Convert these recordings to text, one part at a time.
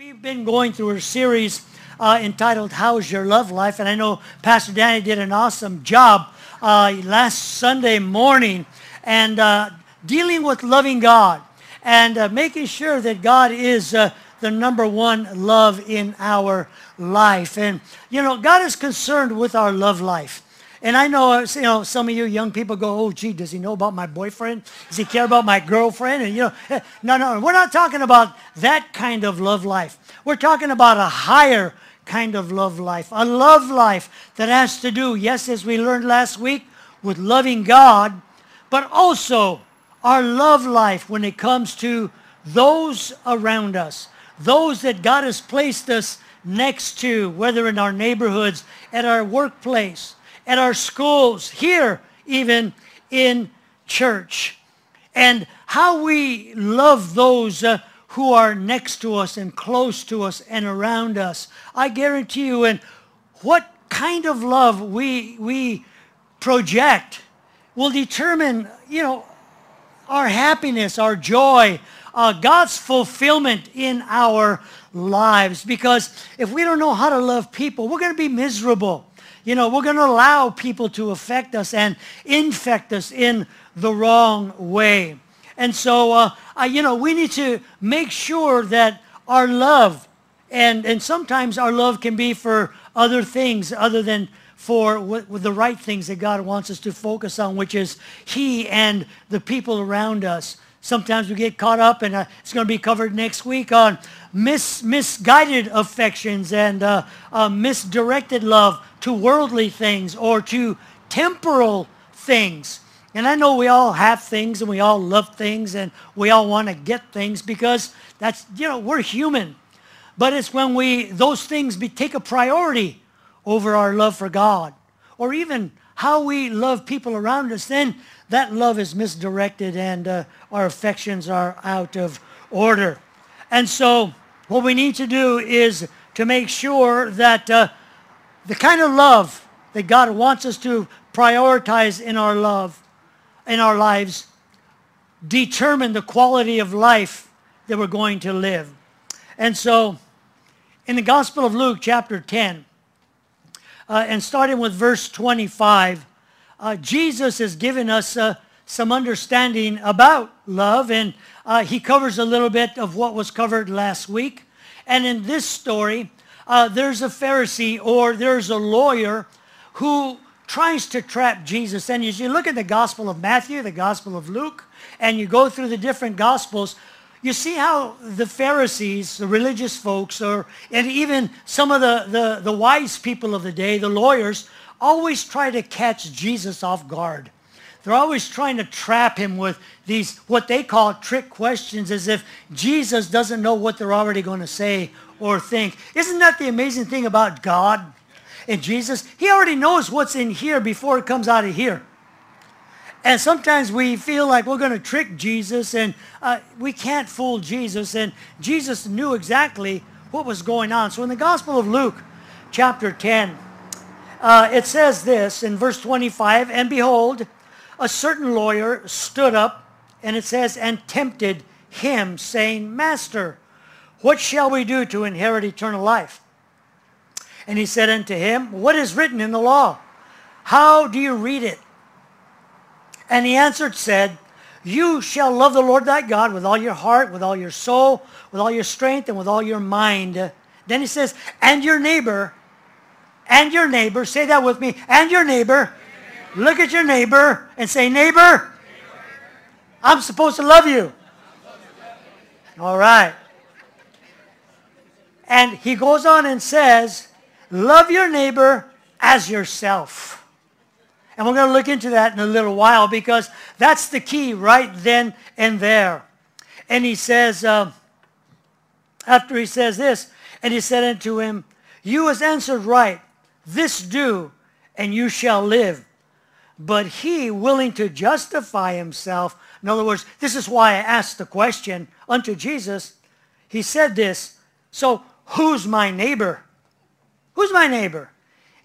We've been going through a series uh, entitled How's Your Love Life? And I know Pastor Danny did an awesome job uh, last Sunday morning and uh, dealing with loving God and uh, making sure that God is uh, the number one love in our life. And, you know, God is concerned with our love life. And I know, uh, you know, some of you young people go, oh, gee, does he know about my boyfriend? Does he care about my girlfriend? And, you know, eh, no, no, we're not talking about that kind of love life. We're talking about a higher kind of love life, a love life that has to do, yes, as we learned last week, with loving God, but also our love life when it comes to those around us, those that God has placed us next to, whether in our neighborhoods, at our workplace, at our schools, here even in church. And how we love those uh, who are next to us and close to us and around us. I guarantee you, and what kind of love we, we project will determine, you know, our happiness, our joy, uh, God's fulfillment in our lives. Because if we don't know how to love people, we're going to be miserable. You know, we're going to allow people to affect us and infect us in the wrong way. And so, uh, you know, we need to make sure that our love, and, and sometimes our love can be for other things other than for what, the right things that God wants us to focus on, which is He and the people around us. Sometimes we get caught up, and uh, it's going to be covered next week on mis- misguided affections and uh, uh, misdirected love to worldly things or to temporal things. And I know we all have things and we all love things and we all want to get things because that's, you know, we're human. But it's when we, those things be, take a priority over our love for God or even how we love people around us, then that love is misdirected and uh, our affections are out of order. And so what we need to do is to make sure that uh, the kind of love that God wants us to prioritize in our love, in our lives, determine the quality of life that we're going to live. And so, in the Gospel of Luke, chapter 10, uh, and starting with verse 25, uh, Jesus has given us uh, some understanding about love, and uh, he covers a little bit of what was covered last week. And in this story, uh, there's a Pharisee or there's a lawyer who tries to trap Jesus. And as you look at the Gospel of Matthew, the Gospel of Luke, and you go through the different Gospels, you see how the Pharisees, the religious folks, or and even some of the, the, the wise people of the day, the lawyers, always try to catch Jesus off guard. They're always trying to trap him with these, what they call trick questions, as if Jesus doesn't know what they're already going to say or think. Isn't that the amazing thing about God and Jesus? He already knows what's in here before it comes out of here. And sometimes we feel like we're going to trick Jesus and uh, we can't fool Jesus. And Jesus knew exactly what was going on. So in the Gospel of Luke, chapter 10, uh, it says this in verse 25, And behold, a certain lawyer stood up, and it says, and tempted him, saying, Master, what shall we do to inherit eternal life? And he said unto him, What is written in the law? How do you read it? And he answered, said, You shall love the Lord thy God with all your heart, with all your soul, with all your strength, and with all your mind. Then he says, And your neighbor, and your neighbor, say that with me, and your neighbor. Look at your neighbor and say, Neighbor, I'm supposed to love you. All right. And he goes on and says, love your neighbor as yourself. And we're going to look into that in a little while because that's the key right then and there. And he says, uh, after he says this, and he said unto him, You has answered right, this do, and you shall live. But he, willing to justify himself, in other words, this is why I asked the question unto Jesus, he said this, so who's my neighbor? Who's my neighbor?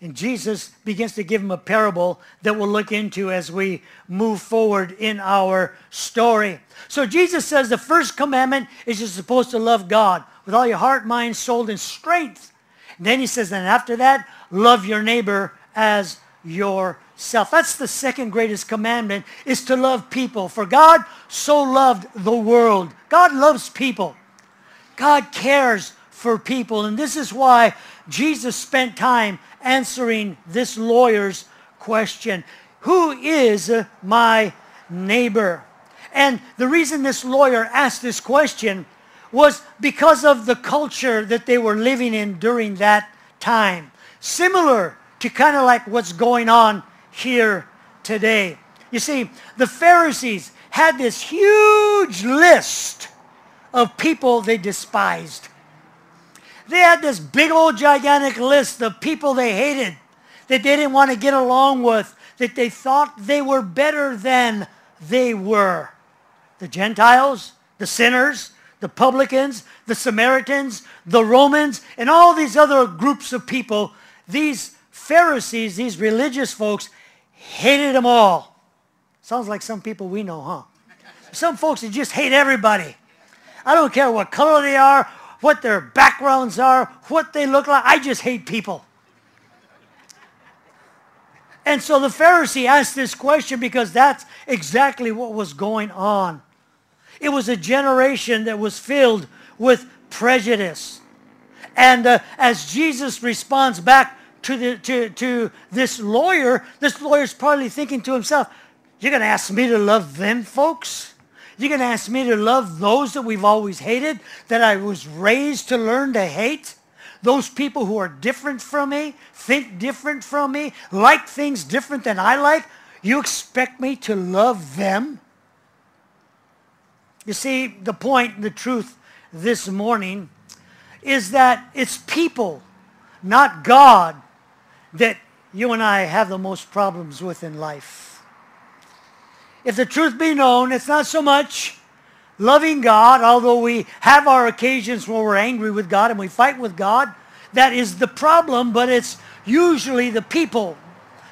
And Jesus begins to give him a parable that we'll look into as we move forward in our story. So Jesus says the first commandment is you're supposed to love God with all your heart, mind, soul, and strength. And then he says, and after that, love your neighbor as yourself. That's the second greatest commandment is to love people. For God so loved the world. God loves people. God cares for people. And this is why Jesus spent time answering this lawyer's question. Who is my neighbor? And the reason this lawyer asked this question was because of the culture that they were living in during that time. Similar to kind of like what's going on here today. You see, the Pharisees had this huge list of people they despised. They had this big old gigantic list of people they hated, that they didn't want to get along with, that they thought they were better than they were. The Gentiles, the sinners, the publicans, the Samaritans, the Romans, and all these other groups of people, these Pharisees, these religious folks, hated them all. Sounds like some people we know, huh? Some folks that just hate everybody. I don't care what color they are, what their backgrounds are, what they look like. I just hate people. And so the Pharisee asked this question because that's exactly what was going on. It was a generation that was filled with prejudice. And uh, as Jesus responds back to, the, to, to this lawyer, this lawyer's probably thinking to himself, you're going to ask me to love them folks? You're going to ask me to love those that we've always hated, that I was raised to learn to hate? Those people who are different from me, think different from me, like things different than I like? You expect me to love them? You see, the point, the truth this morning is that it's people, not God, that you and I have the most problems with in life. If the truth be known, it's not so much loving God, although we have our occasions where we're angry with God and we fight with God. That is the problem, but it's usually the people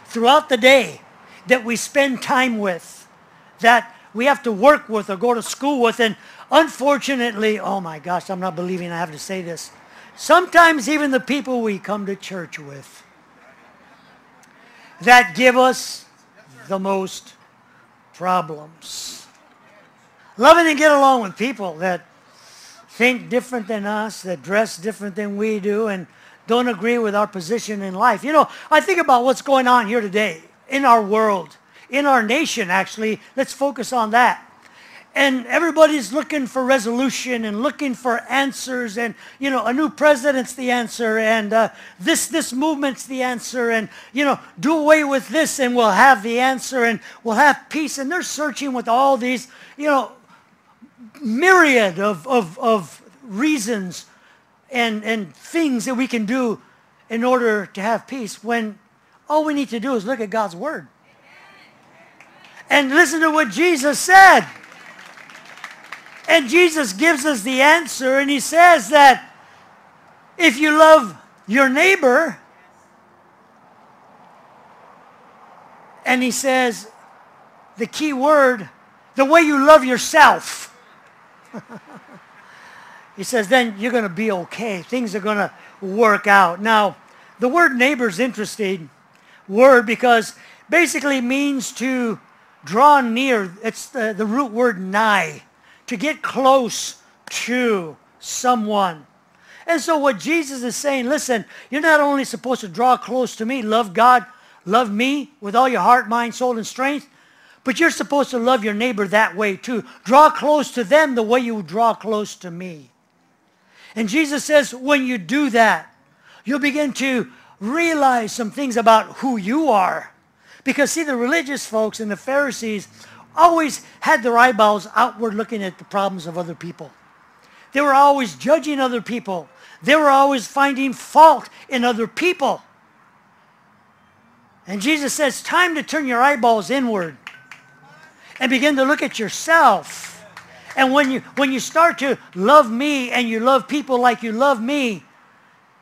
throughout the day that we spend time with, that we have to work with or go to school with. And unfortunately, oh my gosh, I'm not believing I have to say this. Sometimes even the people we come to church with that give us the most problems. Loving and get along with people that think different than us, that dress different than we do, and don't agree with our position in life. You know, I think about what's going on here today in our world, in our nation, actually. Let's focus on that and everybody's looking for resolution and looking for answers and you know a new president's the answer and uh, this this movement's the answer and you know do away with this and we'll have the answer and we'll have peace and they're searching with all these you know myriad of, of, of reasons and, and things that we can do in order to have peace when all we need to do is look at God's word and listen to what Jesus said. And Jesus gives us the answer, and he says that if you love your neighbor, and he says the key word, the way you love yourself. he says, then you're going to be okay. Things are going to work out. Now, the word neighbor is interesting word because basically means to draw near. It's the, the root word nigh to get close to someone. And so what Jesus is saying, listen, you're not only supposed to draw close to me, love God, love me with all your heart, mind, soul, and strength, but you're supposed to love your neighbor that way too. Draw close to them the way you draw close to me. And Jesus says when you do that, you'll begin to realize some things about who you are. Because see, the religious folks and the Pharisees always had their eyeballs outward looking at the problems of other people. They were always judging other people. They were always finding fault in other people. And Jesus says, time to turn your eyeballs inward and begin to look at yourself. And when you, when you start to love me and you love people like you love me,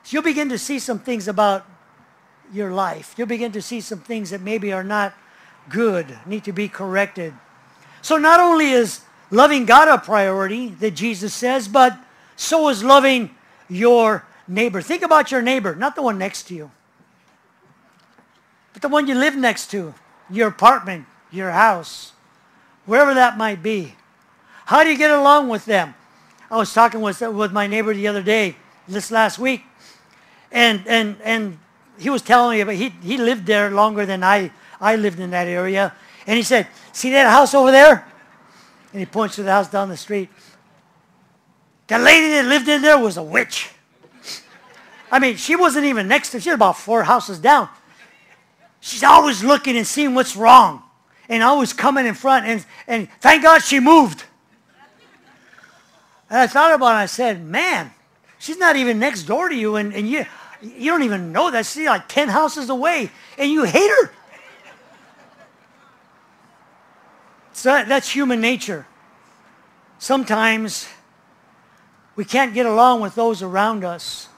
you'll begin to see some things about your life. You'll begin to see some things that maybe are not good, need to be corrected. So not only is loving God a priority that Jesus says, but so is loving your neighbor. Think about your neighbor, not the one next to you, but the one you live next to, your apartment, your house, wherever that might be. How do you get along with them? I was talking with, with my neighbor the other day, this last week, and, and, and he was telling me about, he, he lived there longer than I, I lived in that area. And he said, see that house over there? And he points to the house down the street. That lady that lived in there was a witch. I mean, she wasn't even next to, she was about four houses down. She's always looking and seeing what's wrong. And always coming in front. And, and thank God she moved. And I thought about it. I said, man, she's not even next door to you. And, and you, you don't even know that. She's like 10 houses away. And you hate her. So that's human nature. Sometimes we can't get along with those around us,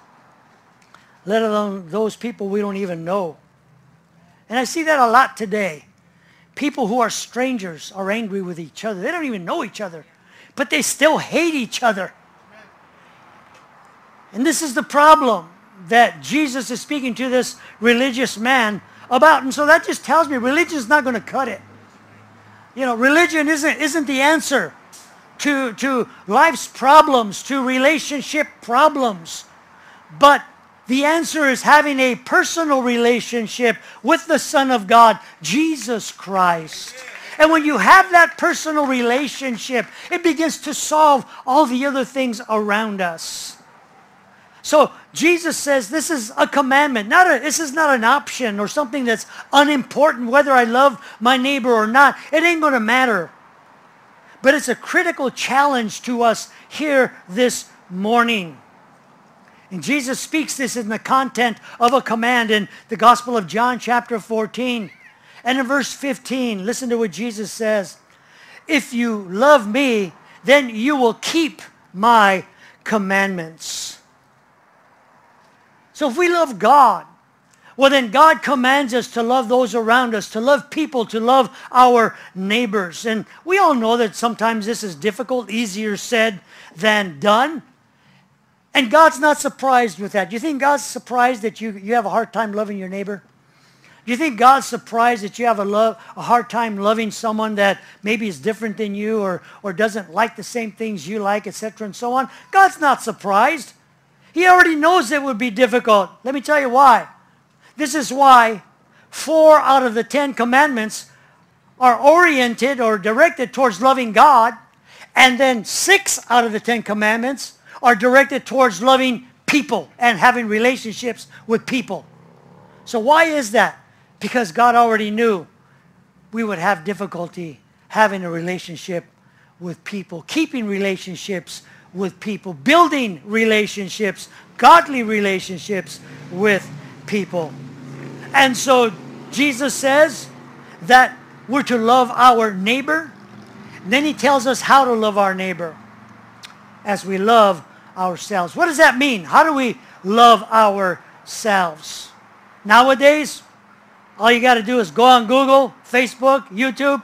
let alone those people we don't even know. And I see that a lot today. People who are strangers are angry with each other. They don't even know each other, but they still hate each other. And this is the problem that Jesus is speaking to this religious man about. And so that just tells me religion is not going to cut it. You know, religion isn't, isn't the answer to, to life's problems, to relationship problems. But the answer is having a personal relationship with the Son of God, Jesus Christ. And when you have that personal relationship, it begins to solve all the other things around us. So Jesus says this is a commandment. Not a, this is not an option or something that's unimportant whether I love my neighbor or not. It ain't going to matter. But it's a critical challenge to us here this morning. And Jesus speaks this in the content of a command in the Gospel of John chapter 14. And in verse 15, listen to what Jesus says. If you love me, then you will keep my commandments. So if we love God, well then God commands us to love those around us, to love people, to love our neighbors. And we all know that sometimes this is difficult, easier said than done. And God's not surprised with that. Do you think God's surprised that you, you have a hard time loving your neighbor? Do you think God's surprised that you have a, love, a hard time loving someone that maybe is different than you or, or doesn't like the same things you like, etc., and so on? God's not surprised. He already knows it would be difficult. Let me tell you why. This is why four out of the Ten Commandments are oriented or directed towards loving God, and then six out of the Ten Commandments are directed towards loving people and having relationships with people. So why is that? Because God already knew we would have difficulty having a relationship with people, keeping relationships with people, building relationships, godly relationships with people. And so Jesus says that we're to love our neighbor. then he tells us how to love our neighbor as we love ourselves. What does that mean? How do we love ourselves? Nowadays, all you got to do is go on Google, Facebook, YouTube,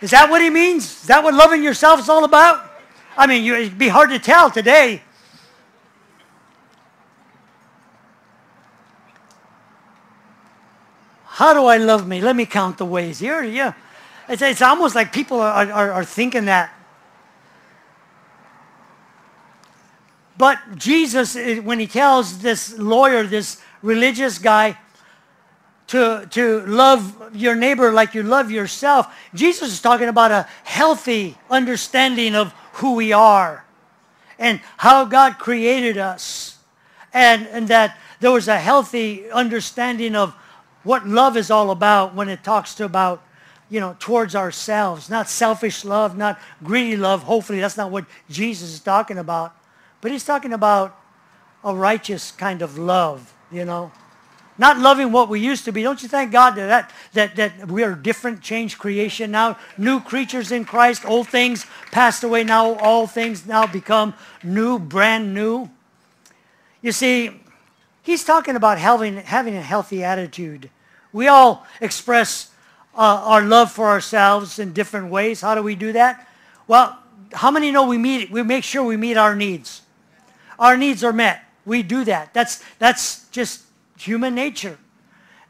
Is that what he means? Is that what loving yourself is all about? I mean, you, it'd be hard to tell today. How do I love me? Let me count the ways. Here, yeah. It's, it's almost like people are, are, are thinking that. But Jesus, eh, when he tells this lawyer, this religious guy, to, to love your neighbor like you love yourself. Jesus is talking about a healthy understanding of who we are and how God created us. And, and that there was a healthy understanding of what love is all about when it talks to about, you know, towards ourselves. Not selfish love, not greedy love. Hopefully that's not what Jesus is talking about. But he's talking about a righteous kind of love, you know Not loving what we used to be. Don't you thank God that, that, that we are different, changed creation now? New creatures in Christ. Old things passed away. Now all things now become new, brand new. You see, he's talking about having, having a healthy attitude. We all express uh, our love for ourselves in different ways. How do we do that? Well, how many know we meet? We make sure we meet our needs. Our needs are met. We do that. That's that's just human nature.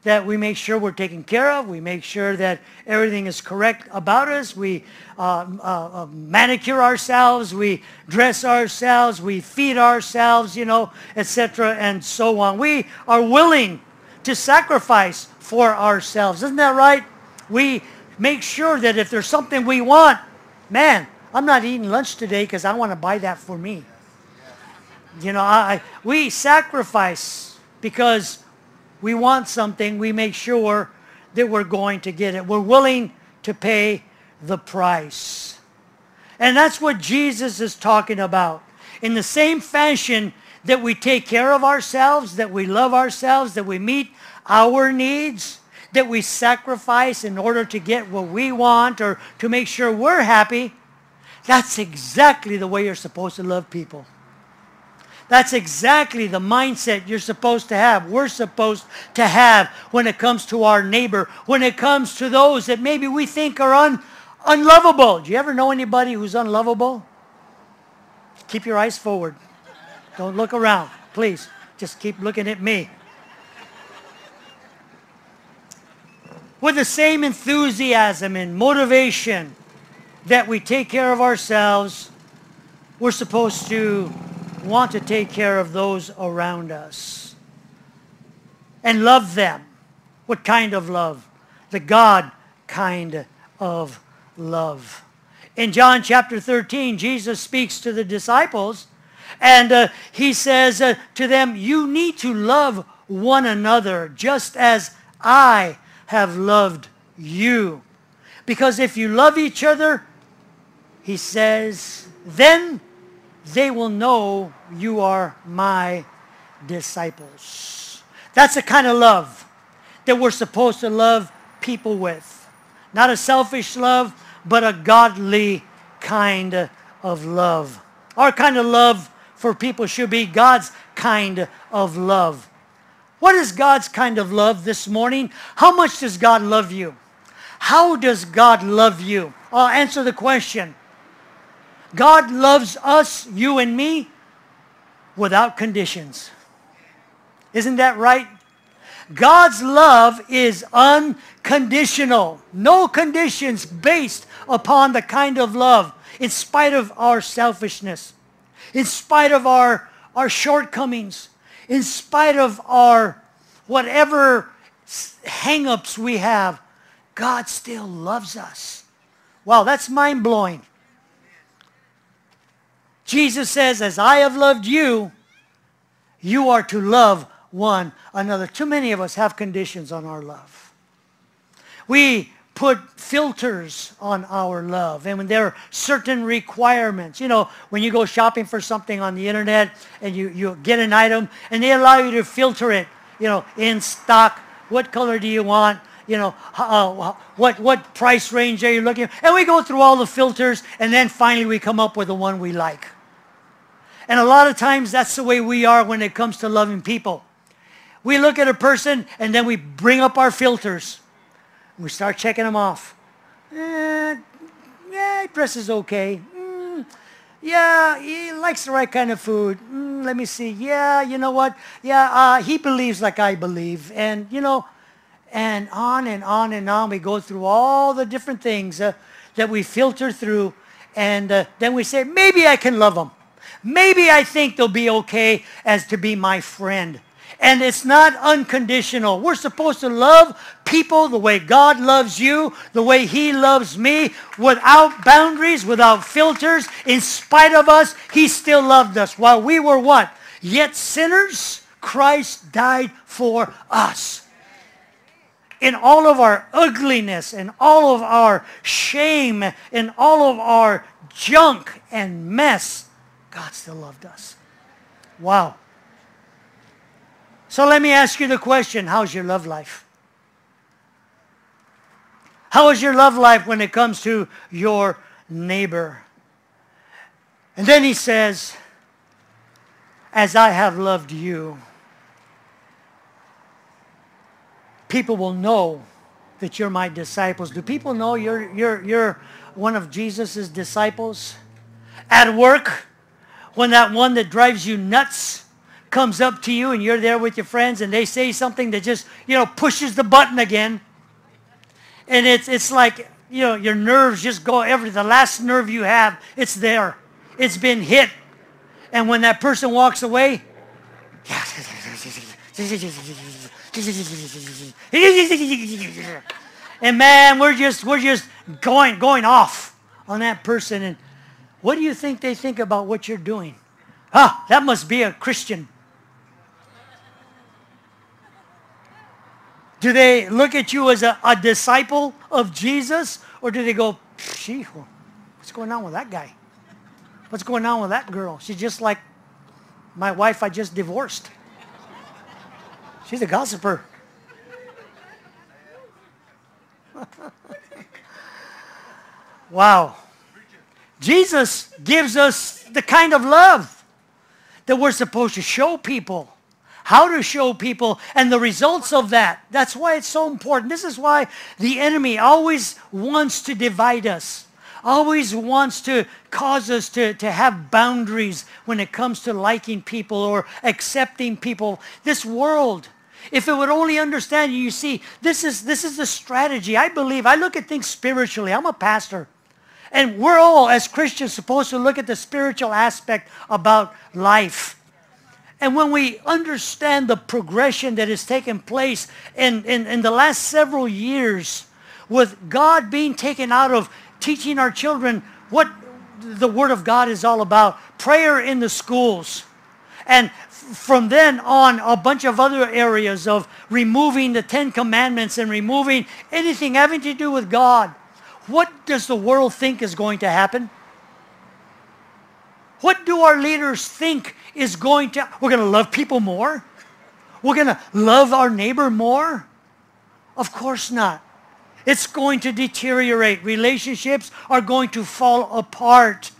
That we make sure we're taken care of. We make sure that everything is correct about us. We uh, uh, uh, manicure ourselves. We dress ourselves. We feed ourselves, you know, etc. and so on. We are willing to sacrifice for ourselves. Isn't that right? We make sure that if there's something we want, man, I'm not eating lunch today because I want to buy that for me. You know, I, we sacrifice because we want something. We make sure that we're going to get it. We're willing to pay the price. And that's what Jesus is talking about. In the same fashion that we take care of ourselves, that we love ourselves, that we meet our needs, that we sacrifice in order to get what we want or to make sure we're happy, that's exactly the way you're supposed to love people. That's exactly the mindset you're supposed to have. We're supposed to have when it comes to our neighbor, when it comes to those that maybe we think are un, unlovable. Do you ever know anybody who's unlovable? Keep your eyes forward. Don't look around, please. Just keep looking at me. With the same enthusiasm and motivation that we take care of ourselves, we're supposed to want to take care of those around us and love them. What kind of love? The God kind of love. In John chapter 13, Jesus speaks to the disciples and uh, he says uh, to them, you need to love one another just as I have loved you. Because if you love each other, he says, then they will know you are my disciples. That's the kind of love that we're supposed to love people with. Not a selfish love, but a godly kind of love. Our kind of love for people should be God's kind of love. What is God's kind of love this morning? How much does God love you? How does God love you? I'll answer the question. God loves us, you and me, without conditions. Isn't that right? God's love is unconditional. No conditions based upon the kind of love, in spite of our selfishness, in spite of our, our shortcomings, in spite of our whatever hang-ups we have, God still loves us. Wow, that's mind-blowing. Jesus says, as I have loved you, you are to love one another. Too many of us have conditions on our love. We put filters on our love. And when there are certain requirements, you know, when you go shopping for something on the internet and you, you get an item and they allow you to filter it, you know, in stock, what color do you want? You know, uh, what, what price range are you looking at? And we go through all the filters and then finally we come up with the one we like. And a lot of times that's the way we are when it comes to loving people. We look at a person and then we bring up our filters. We start checking them off. Eh, yeah, he dresses okay. Mm, yeah, he likes the right kind of food. Mm, let me see. Yeah, you know what? Yeah, uh, he believes like I believe. And, you know, and on and on and on. We go through all the different things uh, that we filter through. And uh, then we say, maybe I can love them. Maybe I think they'll be okay as to be my friend. And it's not unconditional. We're supposed to love people the way God loves you, the way he loves me, without boundaries, without filters. In spite of us, he still loved us. While we were what? Yet sinners, Christ died for us. In all of our ugliness in all of our shame in all of our junk and mess, God still loved us. Wow. So let me ask you the question, how's your love life? How is your love life when it comes to your neighbor? And then he says, as I have loved you, people will know that you're my disciples. Do people know you're, you're, you're one of Jesus' disciples? At work, when that one that drives you nuts comes up to you and you're there with your friends and they say something that just, you know, pushes the button again. And it's, it's like, you know, your nerves just go every, the last nerve you have, it's there. It's been hit. And when that person walks away, and man, we're just, we're just going, going off on that person. And what do you think they think about what you're doing? Ah, that must be a Christian. Do they look at you as a, a disciple of Jesus? Or do they go, gee, what's going on with that guy? What's going on with that girl? She's just like my wife I just divorced. She's a gossiper. wow. Jesus gives us the kind of love that we're supposed to show people how to show people and the results of that. That's why it's so important. This is why the enemy always wants to divide us, always wants to cause us to, to have boundaries when it comes to liking people or accepting people. This world, if it would only understand you, you see, this is, this is the strategy. I believe, I look at things spiritually. I'm a pastor. And we're all, as Christians, supposed to look at the spiritual aspect about life. And when we understand the progression that has taken place in, in, in the last several years with God being taken out of teaching our children what the Word of God is all about, prayer in the schools, and from then on, a bunch of other areas of removing the Ten Commandments and removing anything having to do with God. What does the world think is going to happen? What do our leaders think is going to, we're going to love people more? We're going to love our neighbor more? Of course not. It's going to deteriorate. Relationships are going to fall apart.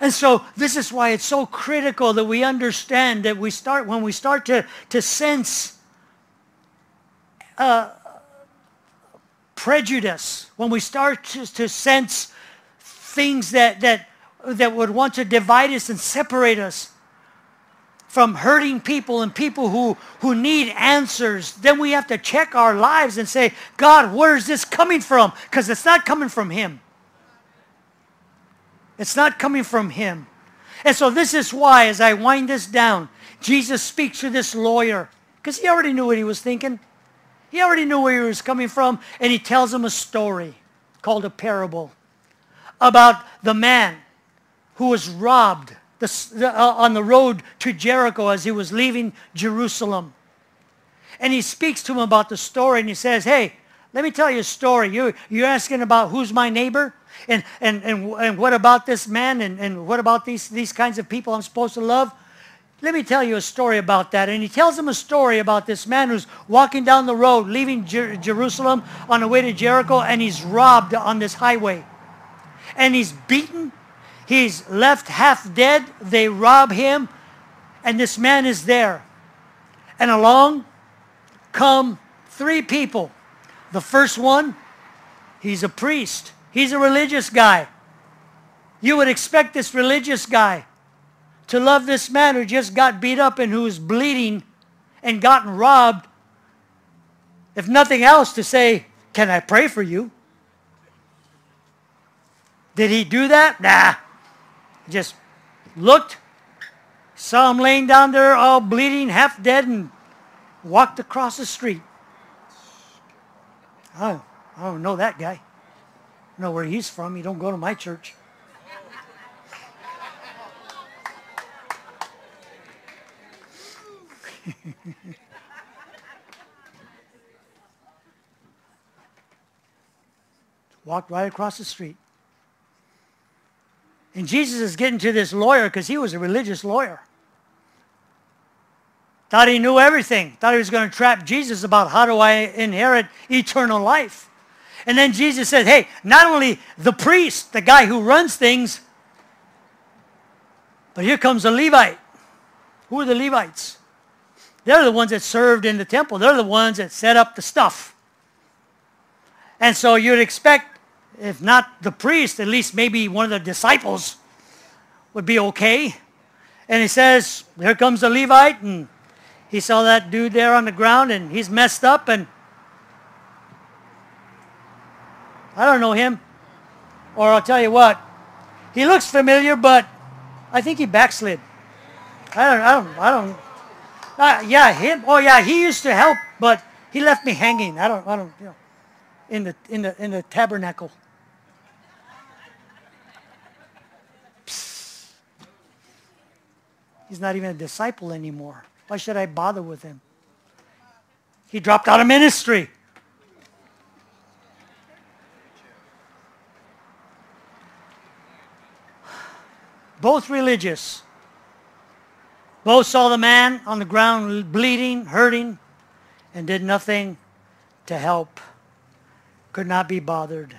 And so this is why it's so critical that we understand that we start, when we start to, to sense uh, prejudice, when we start to, to sense things that, that that would want to divide us and separate us from hurting people and people who, who need answers, then we have to check our lives and say, God, where is this coming from? Because it's not coming from him. It's not coming from him. And so this is why, as I wind this down, Jesus speaks to this lawyer because he already knew what he was thinking. He already knew where he was coming from, and he tells him a story called a parable about the man who was robbed uh, on the road to Jericho as he was leaving Jerusalem. And he speaks to him about the story and he says, hey, let me tell you a story. You, you're asking about who's my neighbor? And, and, and, and what about this man? And, and what about these, these kinds of people I'm supposed to love? Let me tell you a story about that. And he tells him a story about this man who's walking down the road, leaving Jer Jerusalem on the way to Jericho, and he's robbed on this highway. And he's beaten He's left half dead. They rob him. And this man is there. And along come three people. The first one, he's a priest. He's a religious guy. You would expect this religious guy to love this man who just got beat up and who's bleeding and gotten robbed. If nothing else, to say, can I pray for you? Did he do that? Nah just looked, saw him laying down there all bleeding, half dead, and walked across the street. Oh, I don't know that guy. I know where he's from. He don't go to my church. Walked right across the street. And Jesus is getting to this lawyer because he was a religious lawyer. Thought he knew everything. Thought he was going to trap Jesus about how do I inherit eternal life. And then Jesus said, hey, not only the priest, the guy who runs things, but here comes a Levite. Who are the Levites? They're the ones that served in the temple. They're the ones that set up the stuff. And so you'd expect, if not the priest, at least maybe one of the disciples would be okay. And he says, here comes the Levite, and he saw that dude there on the ground, and he's messed up, and I don't know him. Or I'll tell you what, he looks familiar, but I think he backslid. I don't, I don't, I don't. Uh, yeah, him. Oh yeah, he used to help, but he left me hanging. I don't, I don't, you know, in the in the in the tabernacle. Psst. He's not even a disciple anymore. Why should I bother with him? He dropped out of ministry. both religious. Both saw the man on the ground bleeding, hurting, and did nothing to help. Could not be bothered.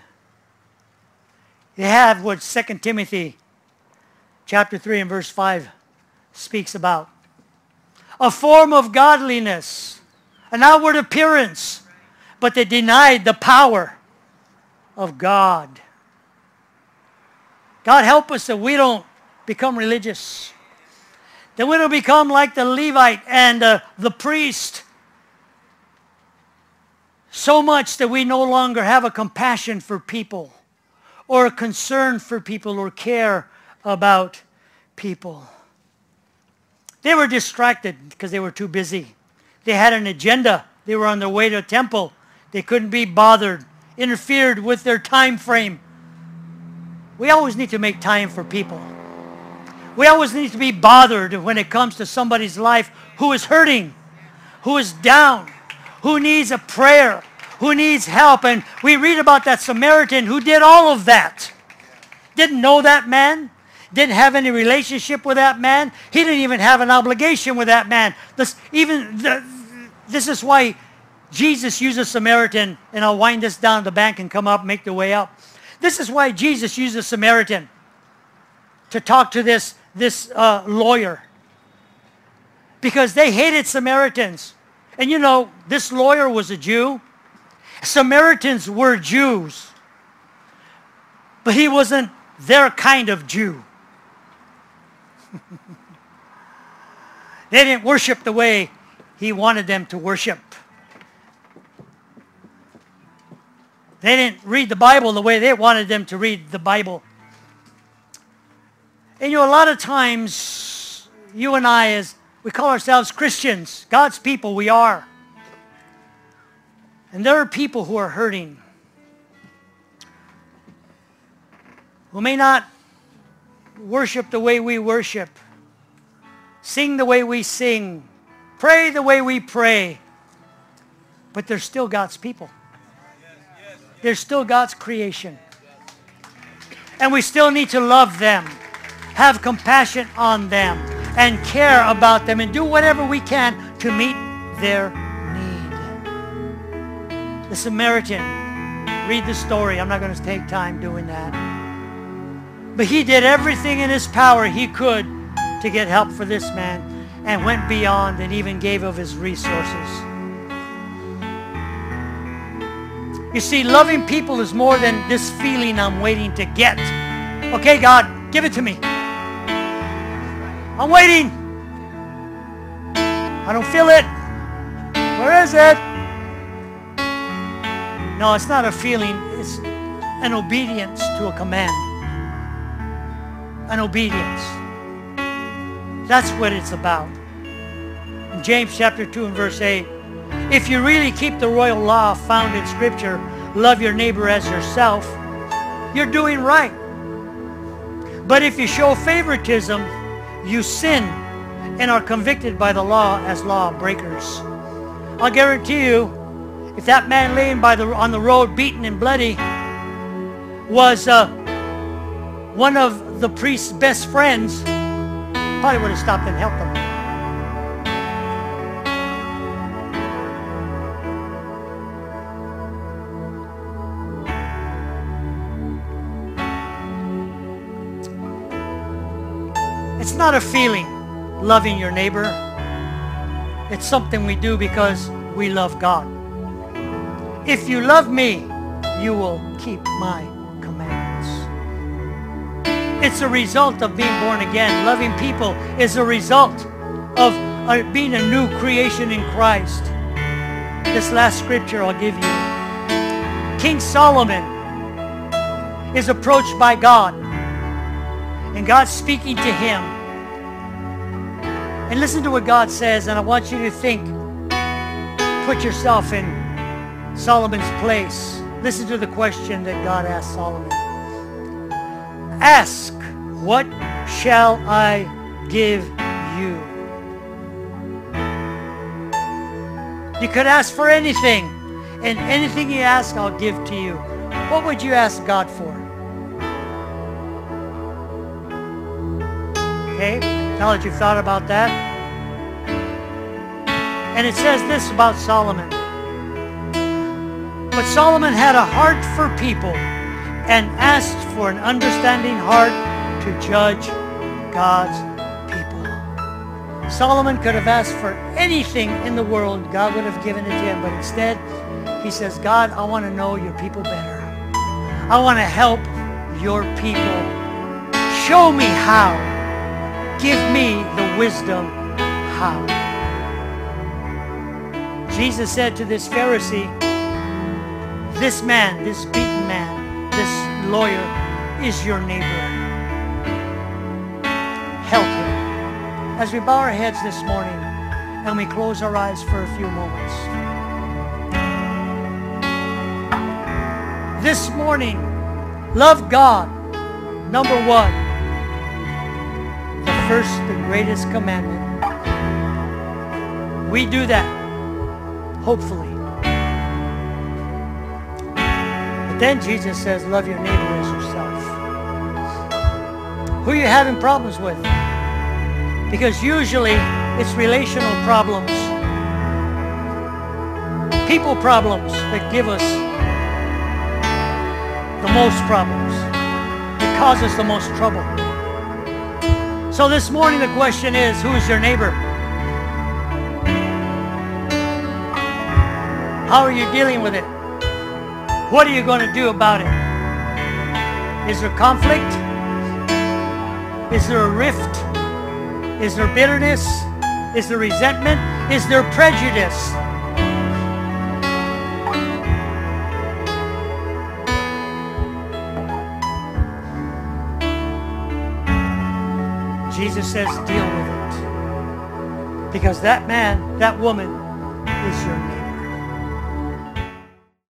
They have what 2 Timothy chapter 3 and verse 5 speaks about. A form of godliness, an outward appearance, but they denied the power of God. God help us that we don't become religious. Then we will become like the Levite and uh, the priest. So much that we no longer have a compassion for people or a concern for people or care about people. They were distracted because they were too busy. They had an agenda. They were on their way to a temple. They couldn't be bothered, interfered with their time frame. We always need to make time for people. We always need to be bothered when it comes to somebody's life who is hurting, who is down, who needs a prayer, who needs help. And we read about that Samaritan who did all of that. Didn't know that man, didn't have any relationship with that man. He didn't even have an obligation with that man. This, even the, this is why Jesus uses Samaritan, and I'll wind this down the bank and come up, make the way up. This is why Jesus uses Samaritan to talk to this this uh, lawyer because they hated Samaritans. And you know, this lawyer was a Jew. Samaritans were Jews. But he wasn't their kind of Jew. they didn't worship the way he wanted them to worship. They didn't read the Bible the way they wanted them to read the Bible. And you know, a lot of times, you and I, as we call ourselves Christians, God's people, we are. And there are people who are hurting, who may not worship the way we worship, sing the way we sing, pray the way we pray, but they're still God's people. They're still God's creation. And we still need to love them have compassion on them and care about them and do whatever we can to meet their need. The Samaritan, read the story. I'm not going to take time doing that. But he did everything in his power he could to get help for this man and went beyond and even gave of his resources. You see, loving people is more than this feeling I'm waiting to get. Okay, God, give it to me. I'm waiting. I don't feel it. Where is it? No, it's not a feeling. It's an obedience to a command. An obedience. That's what it's about. In James chapter 2 and verse 8, if you really keep the royal law found in Scripture, love your neighbor as yourself, you're doing right. But if you show favoritism, you sin and are convicted by the law as lawbreakers. I'll guarantee you, if that man laying by the, on the road beaten and bloody was uh, one of the priest's best friends, probably would have stopped and helped him. Not a feeling, loving your neighbor. It's something we do because we love God. If you love me, you will keep my commandments. It's a result of being born again. Loving people is a result of uh, being a new creation in Christ. This last scripture I'll give you. King Solomon is approached by God. And God's speaking to him. And listen to what God says, and I want you to think, put yourself in Solomon's place. Listen to the question that God asked Solomon. Ask, what shall I give you? You could ask for anything, and anything you ask, I'll give to you. What would you ask God for? Okay, now that you've thought about that. And it says this about Solomon. But Solomon had a heart for people and asked for an understanding heart to judge God's people. Solomon could have asked for anything in the world. God would have given it to him. But instead, he says, God, I want to know your people better. I want to help your people. Show me how. Give me the wisdom how. Jesus said to this Pharisee, this man, this beaten man, this lawyer is your neighbor. Help him. As we bow our heads this morning and we close our eyes for a few moments. This morning, love God. Number one, first and greatest commandment. We do that, hopefully. But then Jesus says, love your neighbor as yourself. Who are you having problems with? Because usually it's relational problems, people problems that give us the most problems. It causes the most trouble. So this morning the question is, who is your neighbor? How are you dealing with it? What are you going to do about it? Is there conflict? Is there a rift? Is there bitterness? Is there resentment? Is there prejudice? Jesus says deal with it. Because that man, that woman is your.